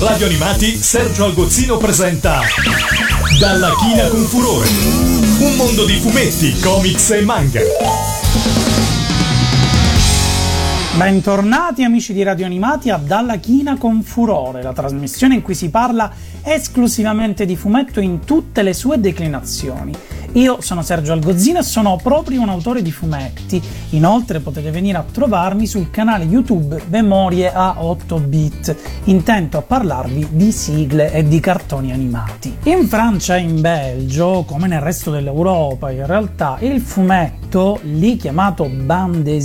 Radio Animati Sergio Algozzino presenta Dalla china con furore. Un mondo di fumetti, comics e manga. Bentornati amici di Radio Animati a Dalla China con Furore, la trasmissione in cui si parla esclusivamente di fumetto in tutte le sue declinazioni. Io sono Sergio Algozzino e sono proprio un autore di fumetti. Inoltre potete venire a trovarmi sul canale YouTube Memorie a 8 bit, intento a parlarvi di sigle e di cartoni animati. In Francia e in Belgio, come nel resto dell'Europa in realtà, il fumetto, lì chiamato bande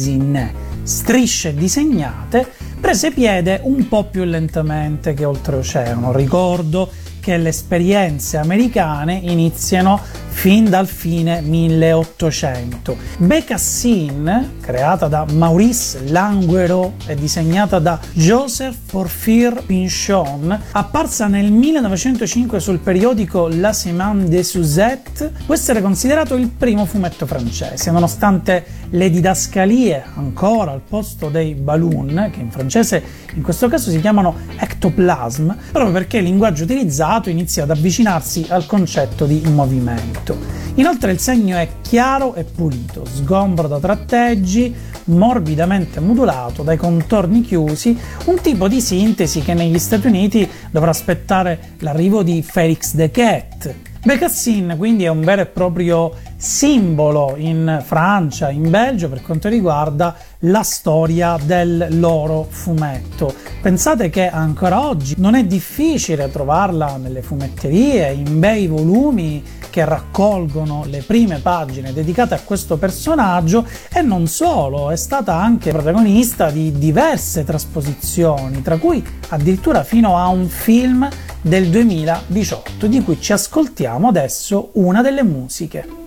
strisce disegnate, prese piede un po' più lentamente che oltreoceano. Ricordo che le esperienze americane iniziano fin dal fine 1800. Bécassine, creata da Maurice Languereau e disegnata da Joseph Porphyre Pinchon, apparsa nel 1905 sul periodico La Semaine des Suzette, può essere considerato il primo fumetto francese, nonostante le didascalie ancora al posto dei balloon, che in francese in questo caso si chiamano ectoplasm, proprio perché il linguaggio utilizzato inizia ad avvicinarsi al concetto di movimento. Inoltre il segno è chiaro e pulito, sgombro da tratteggi, morbidamente modulato dai contorni chiusi, un tipo di sintesi che negli Stati Uniti dovrà aspettare l'arrivo di Felix the Cat. Bécassine quindi è un vero e proprio simbolo in Francia, in Belgio per quanto riguarda la storia del loro fumetto. Pensate che ancora oggi non è difficile trovarla nelle fumetterie, in bei volumi che raccolgono le prime pagine dedicate a questo personaggio e non solo, è stata anche protagonista di diverse trasposizioni, tra cui addirittura fino a un film del 2018 di cui ci ascoltiamo adesso una delle musiche.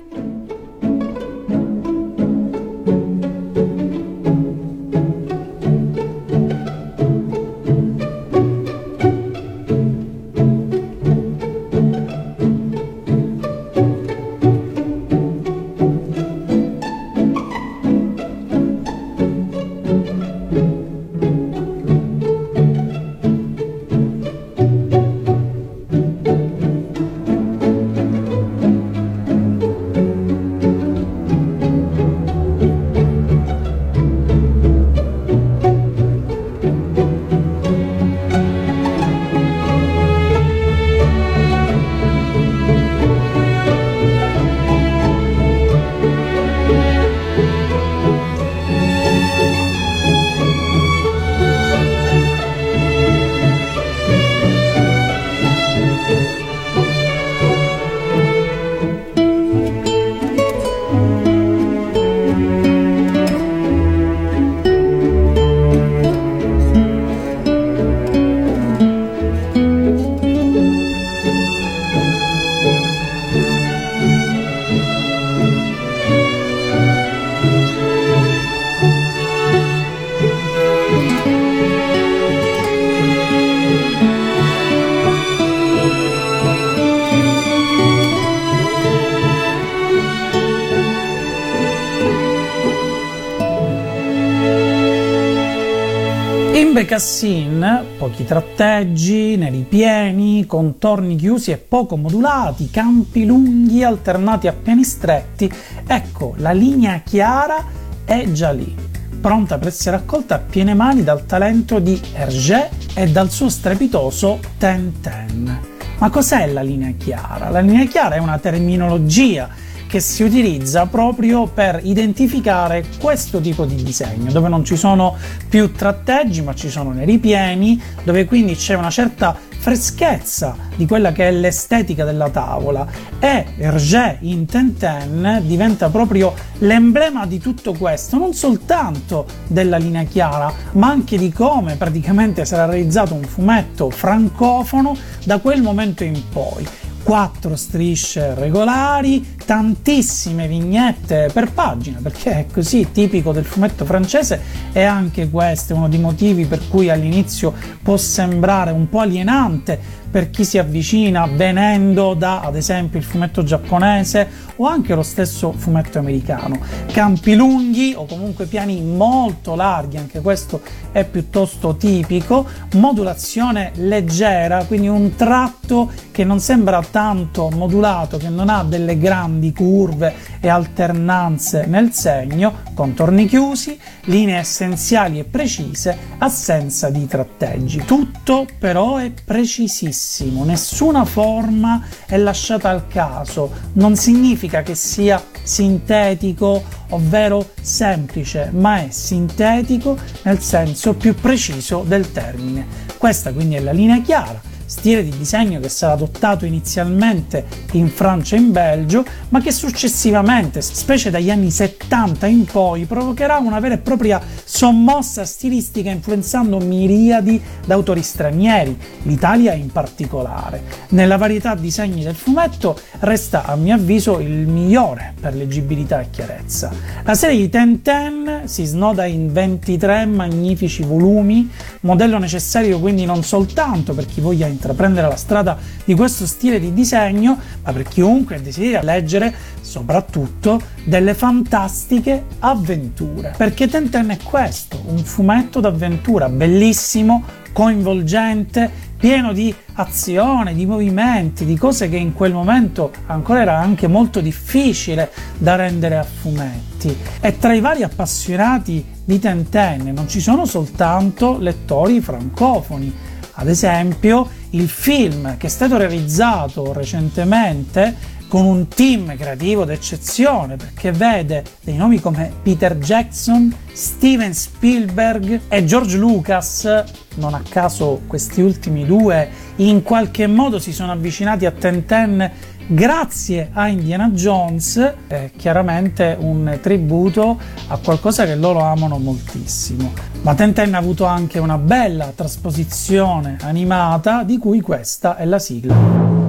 In Becassin, pochi tratteggi, neri pieni, contorni chiusi e poco modulati, campi lunghi alternati a piani stretti, ecco, la linea chiara è già lì, pronta per essere raccolta a piene mani dal talento di Hergé e dal suo strepitoso Ten Ten. Ma cos'è la linea chiara? La linea chiara è una terminologia che si utilizza proprio per identificare questo tipo di disegno, dove non ci sono più tratteggi ma ci sono nei ripieni, dove quindi c'è una certa freschezza di quella che è l'estetica della tavola. E Hergé in Tintin diventa proprio l'emblema di tutto questo, non soltanto della linea chiara, ma anche di come praticamente sarà realizzato un fumetto francofono da quel momento in poi. Quattro strisce regolari, tantissime vignette per pagina, perché è così tipico del fumetto francese e anche questo è uno dei motivi per cui all'inizio può sembrare un po' alienante per chi si avvicina venendo da ad esempio il fumetto giapponese o anche lo stesso fumetto americano. Campi lunghi o comunque piani molto larghi, anche questo è piuttosto tipico, modulazione leggera, quindi un tratto che non sembra tanto modulato, che non ha delle grandi curve e alternanze nel segno, contorni chiusi, linee essenziali e precise, assenza di tratteggi. Tutto però è precisissimo, nessuna forma è lasciata al caso, non significa che sia sintetico, ovvero semplice, ma è sintetico nel senso più preciso del termine. Questa quindi è la linea chiara stile di disegno che sarà adottato inizialmente in Francia e in Belgio, ma che successivamente, specie dagli anni 70 in poi, provocherà una vera e propria sommossa stilistica influenzando miriadi d'autori stranieri, l'Italia in particolare. Nella varietà disegni del fumetto resta a mio avviso il migliore per leggibilità e chiarezza. La serie di Ten si snoda in 23 magnifici volumi, modello necessario quindi non soltanto per chi voglia intraprendere la strada di questo stile di disegno, ma per chiunque desidera leggere soprattutto delle fantastiche avventure. Perché Tenten è questo, un fumetto d'avventura bellissimo, coinvolgente, pieno di azione, di movimenti, di cose che in quel momento ancora era anche molto difficile da rendere a fumetti. E tra i vari appassionati di Tenten non ci sono soltanto lettori francofoni, ad esempio, il film che è stato realizzato recentemente con un team creativo d'eccezione perché vede dei nomi come Peter Jackson, Steven Spielberg e George Lucas, non a caso questi ultimi due in qualche modo si sono avvicinati a Tenten grazie a Indiana Jones, è chiaramente un tributo a qualcosa che loro amano moltissimo. Ma Tenten ha avuto anche una bella trasposizione animata di cui questa è la sigla.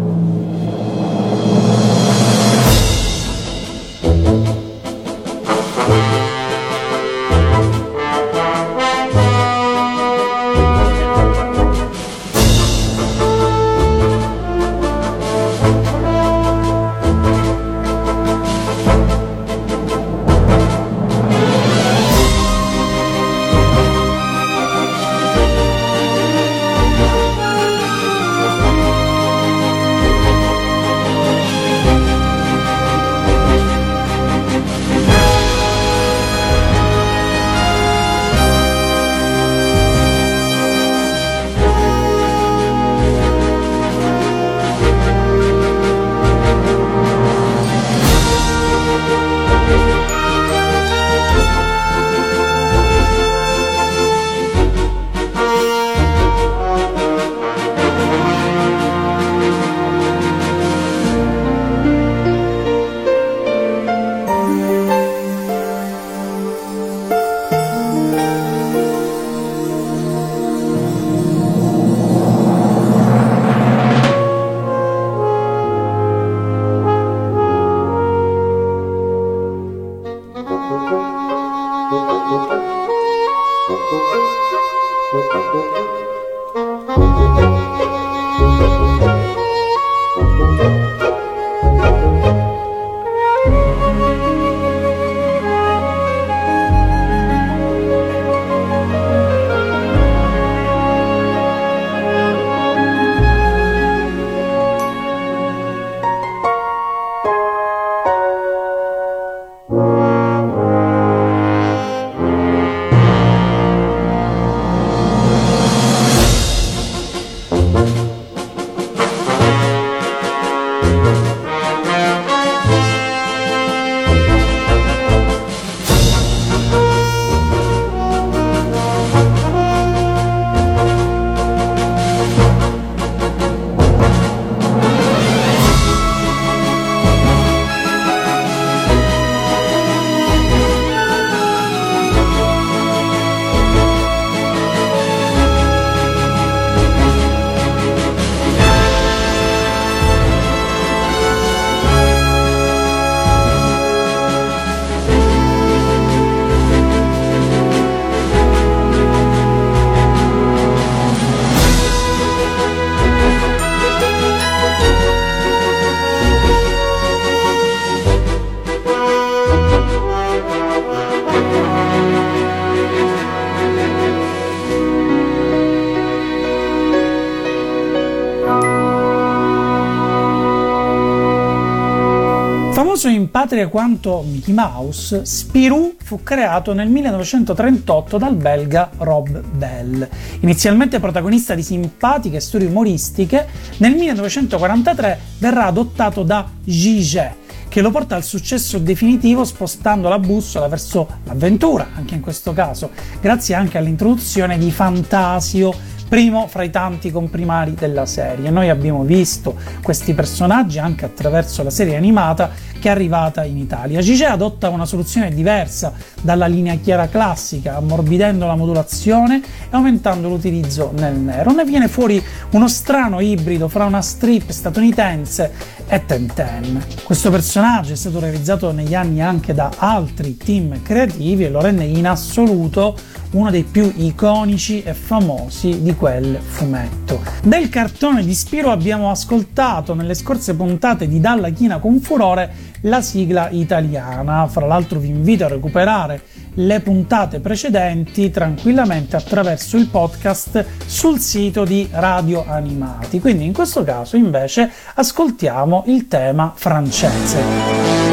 Famoso in patria quanto Mickey Mouse, Spirou fu creato nel 1938 dal belga Rob Bell. Inizialmente protagonista di simpatiche storie umoristiche, nel 1943 verrà adottato da Gigé, che lo porta al successo definitivo spostando la bussola verso l'avventura, anche in questo caso, grazie anche all'introduzione di Fantasio, primo fra i tanti comprimari della serie. Noi abbiamo visto questi personaggi anche attraverso la serie animata che è arrivata in Italia. Gigè adotta una soluzione diversa dalla linea chiara classica, ammorbidendo la modulazione e aumentando l'utilizzo nel nero. Ne viene fuori uno strano ibrido fra una strip statunitense e Tenten. Questo personaggio è stato realizzato negli anni anche da altri team creativi e lo rende in assoluto uno dei più iconici e famosi di quel fumetto. Del cartone di Spiro abbiamo ascoltato nelle scorse puntate di Dalla China con Furore la sigla italiana. Fra l'altro vi invito a recuperare le puntate precedenti tranquillamente attraverso il podcast sul sito di Radio Animati. Quindi in questo caso invece ascoltiamo il tema francese.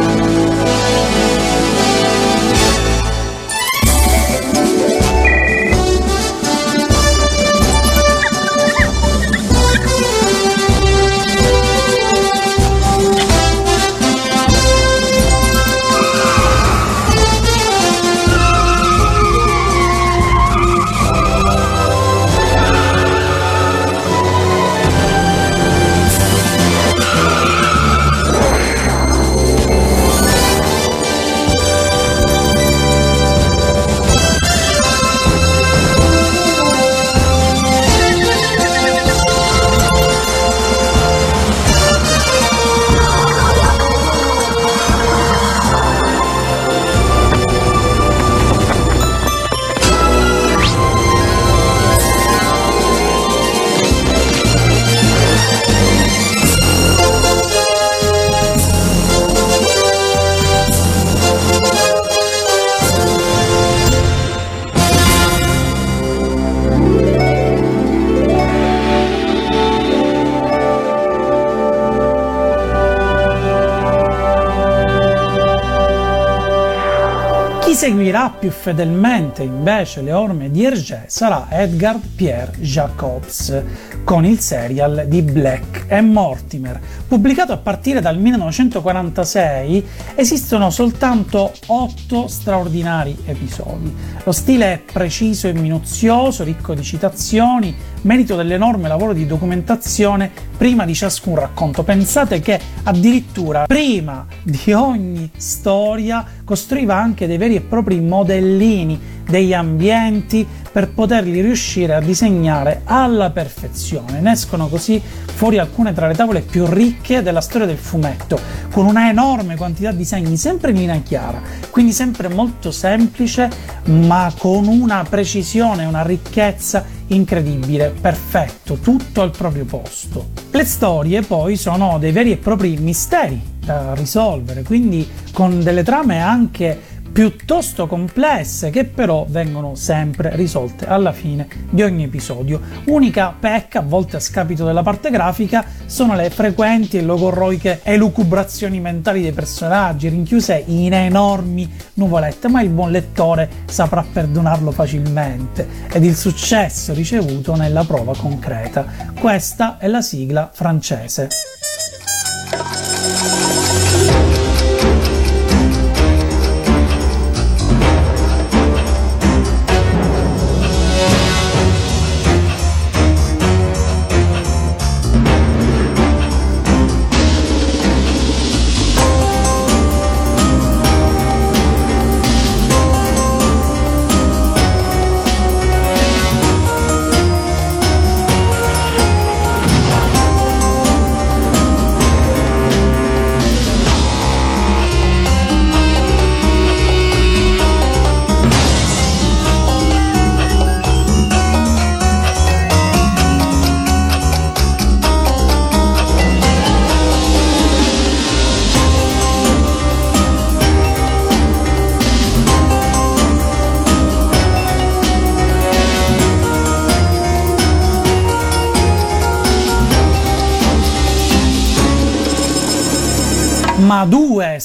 Seguirà più fedelmente invece le orme di Hergé sarà Edgar Pierre Jacobs con il serial di Black e Mortimer. Pubblicato a partire dal 1946, esistono soltanto otto straordinari episodi. Lo stile è preciso e minuzioso, ricco di citazioni, merito dell'enorme lavoro di documentazione prima di ciascun racconto. Pensate che addirittura prima di ogni storia costruiva anche dei veri e propri modellini degli ambienti per poterli riuscire a disegnare alla perfezione. Ne escono così fuori alcune tra le tavole più ricche della storia del fumetto, con una enorme quantità di disegni, sempre in linea chiara, quindi sempre molto semplice, ma con una precisione, una ricchezza incredibile, perfetto, tutto al proprio posto. Le storie poi sono dei veri e propri misteri da risolvere, quindi con delle trame anche piuttosto complesse che però vengono sempre risolte alla fine di ogni episodio. Unica pecca, a volte a scapito della parte grafica, sono le frequenti e logorroiche elucubrazioni mentali dei personaggi rinchiuse in enormi nuvolette, ma il buon lettore saprà perdonarlo facilmente ed il successo ricevuto nella prova concreta. Questa è la sigla francese.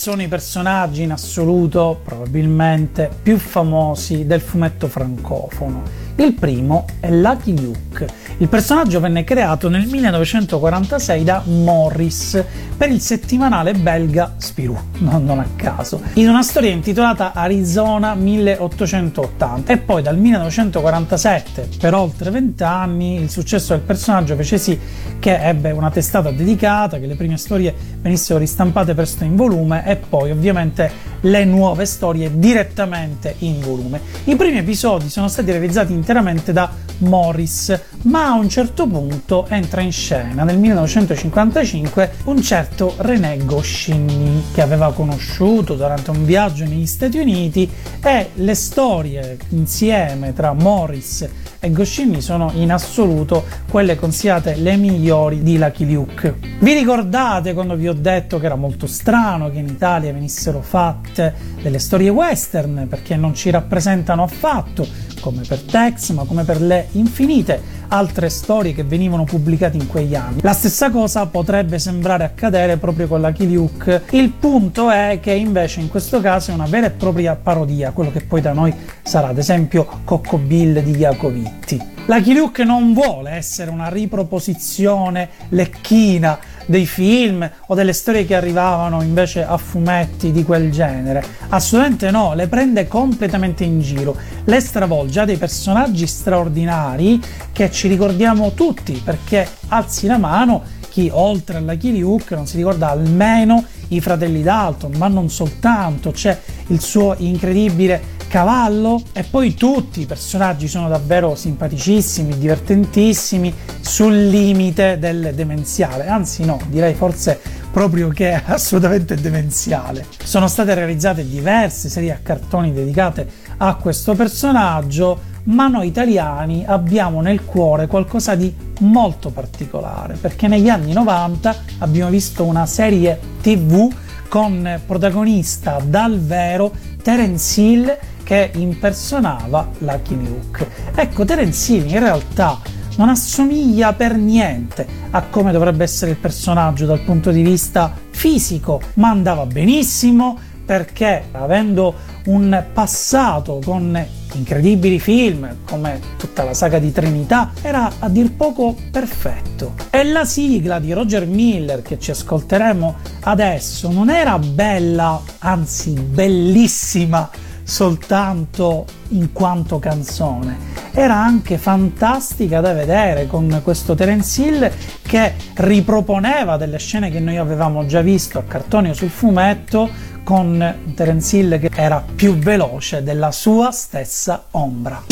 Sono i personaggi in assoluto probabilmente più famosi del fumetto francofono. Il primo è Lucky Luke. Il personaggio venne creato nel 1946 da Morris per il settimanale belga Spirou, non, a caso, in una storia intitolata Arizona 1880 e poi dal 1947 per oltre 20 anni il successo del personaggio fece sì che ebbe una testata dedicata, che le prime storie venissero ristampate presto in volume e poi ovviamente le nuove storie direttamente in volume. I primi episodi sono stati realizzati interamente da Morris, ma a un certo punto entra in scena nel 1955 un certo René Goscinny che aveva conosciuto durante un viaggio negli Stati Uniti e le storie insieme tra Morris e Goscinny sono in assoluto quelle considerate le migliori di Lucky Luke. Vi ricordate quando vi ho detto che era molto strano che in Italia venissero fatte delle storie western perché non ci rappresentano affatto, come per Tex, ma come per le infinite altre storie che venivano pubblicate in quegli anni. La stessa cosa potrebbe sembrare accadere proprio con la Luke. Il punto è che invece in questo caso è una vera e propria parodia, quello che poi da noi sarà ad esempio Cocco Bill di Jacovitti. La Luke non vuole essere una riproposizione lecchina dei film o delle storie che arrivavano invece a fumetti di quel genere. Assolutamente no, le prende completamente in giro, le stravolge, ha dei personaggi straordinari che ci ricordiamo tutti perché alzi la mano chi oltre alla Hook non si ricorda almeno i fratelli Dalton, ma non soltanto, c'è il suo incredibile cavallo e poi tutti i personaggi sono davvero simpaticissimi, divertentissimi, sul limite del demenziale, anzi no, direi forse proprio che è assolutamente demenziale. Sono state realizzate diverse serie a cartoni dedicate a questo personaggio, ma noi italiani abbiamo nel cuore qualcosa di molto particolare, perché negli anni 90 abbiamo visto una serie TV con protagonista dal vero Terence Hill che impersonava Lucky Luke. Ecco, Terence Hill in realtà non assomiglia per niente a come dovrebbe essere il personaggio dal punto di vista fisico, ma andava benissimo perché avendo un passato con incredibili film come tutta la saga di Trinità era a dir poco perfetto. E la sigla di Roger Miller che ci ascolteremo adesso non era bella, anzi bellissima soltanto in quanto canzone, era anche fantastica da vedere con questo Terence Hill che riproponeva delle scene che noi avevamo già visto a cartone o sul fumetto con Terence Hill che era più veloce della sua stessa ombra.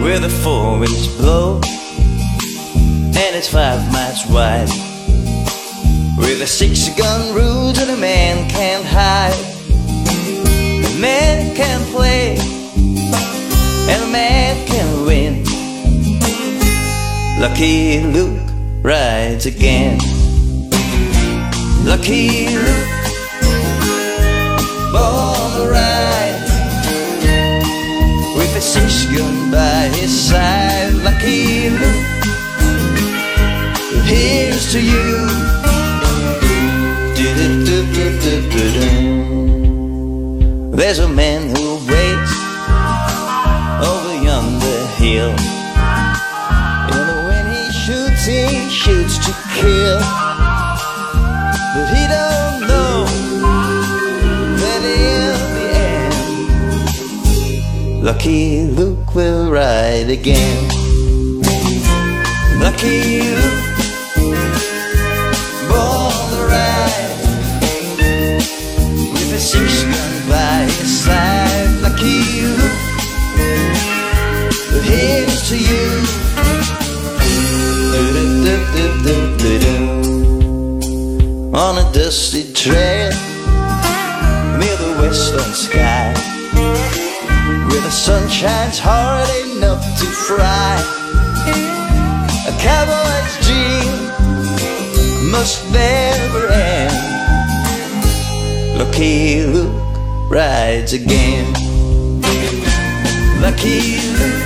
Where the four winds blow and it's five miles wide. With a six gun rule that a man can't hide. A man can play, and a man can win. Lucky Luke rides again. Lucky Luke, born There's a man who waits over yonder hill. And when he shoots, he shoots to kill. But he don't know that in the end, Lucky Luke will ride again. Lucky Luke. to dusty trail near the western sky, where the sun shines hard enough to fry. A cowboy's dream must never end. Lucky Luke rides again. Lucky Luke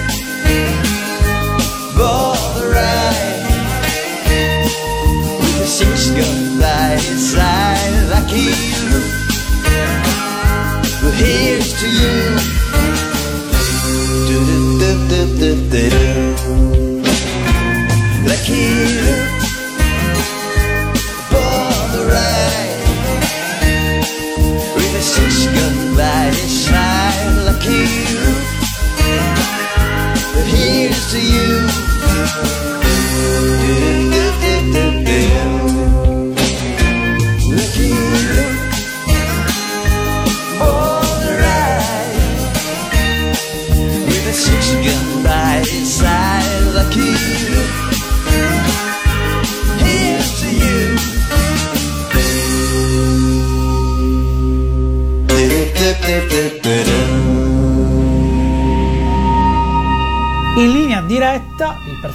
here's to you.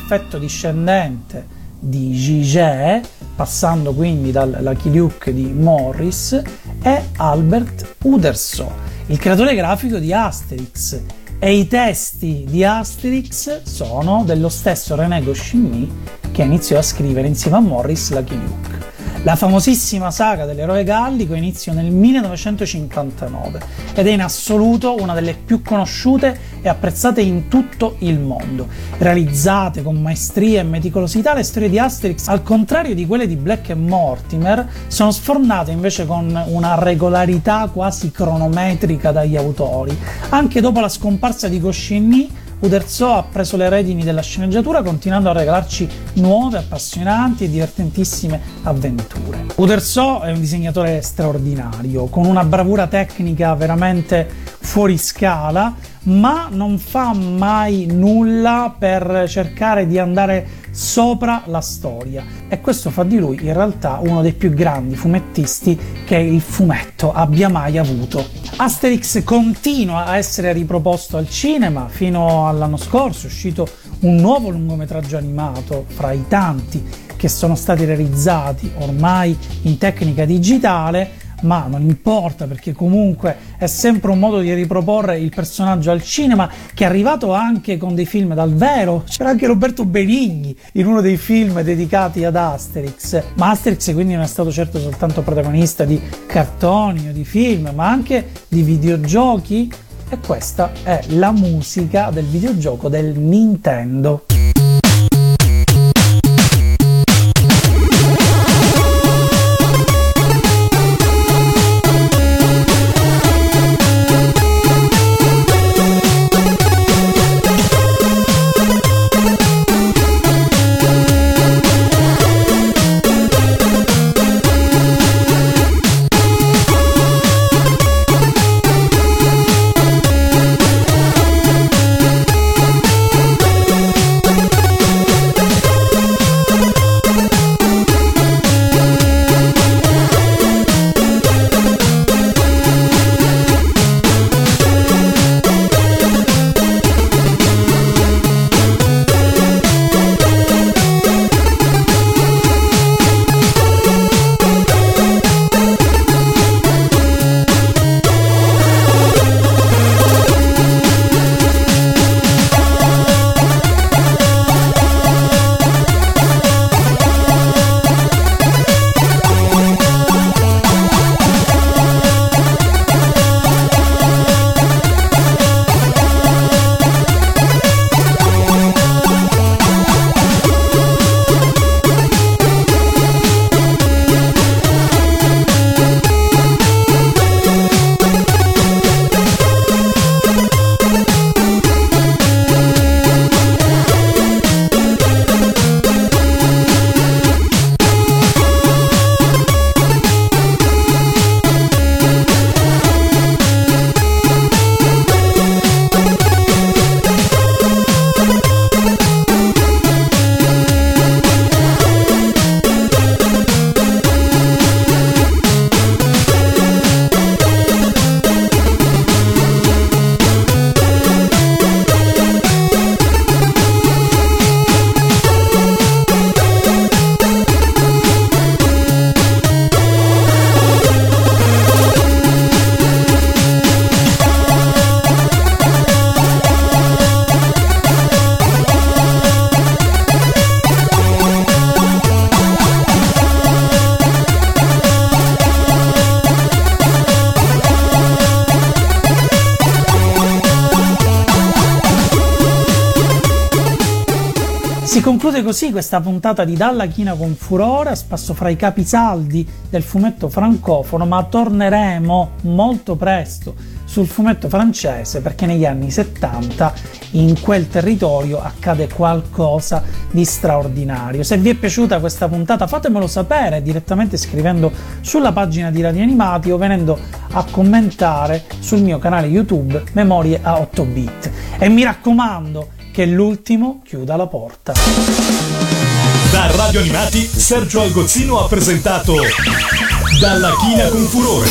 Perfetto discendente di Gigé, passando quindi dal Lucky Luke di Morris, è Albert Uderzo, il creatore grafico di Asterix. E i testi di Asterix sono dello stesso René Goscinny che iniziò a scrivere insieme a Morris Lucky Luke. La famosissima saga dell'eroe gallico inizia nel 1959 ed è in assoluto una delle più conosciute e apprezzate in tutto il mondo. Realizzate con maestria e meticolosità, le storie di Asterix, al contrario di quelle di Black e Mortimer, sono sfornate invece con una regolarità quasi cronometrica dagli autori. Anche dopo la scomparsa di Goscinny, Uderzo ha preso le redini della sceneggiatura continuando a regalarci nuove, appassionanti e divertentissime avventure. Uderzo è un disegnatore straordinario, con una bravura tecnica veramente fuori scala, ma non fa mai nulla per cercare di andare sopra la storia e questo fa di lui in realtà uno dei più grandi fumettisti che il fumetto abbia mai avuto. Asterix continua a essere riproposto al cinema, fino all'anno scorso è uscito un nuovo lungometraggio animato fra i tanti che sono stati realizzati ormai in tecnica digitale ma non importa perché comunque è sempre un modo di riproporre il personaggio al cinema che è arrivato anche con dei film dal vero. C'era anche Roberto Benigni in uno dei film dedicati ad Asterix. Ma Asterix quindi non è stato certo soltanto protagonista di cartoni o di film ma anche di videogiochi. E questa è la musica del videogioco del Nintendo Si conclude così questa puntata di Dalla China con Furore a spasso fra i capisaldi del fumetto francofono, ma torneremo molto presto sul fumetto francese perché negli anni 70 in quel territorio accade qualcosa di straordinario. Se vi è piaciuta questa puntata fatemelo sapere direttamente scrivendo sulla pagina di Radio Animati o venendo a commentare sul mio canale YouTube Memorie a 8 bit. E mi raccomando, che l'ultimo chiuda la porta. Da Radio Animati, Sergio Algozzino ha presentato Dalla china con furore.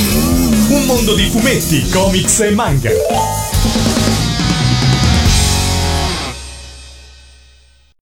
Un mondo di fumetti, comics e manga.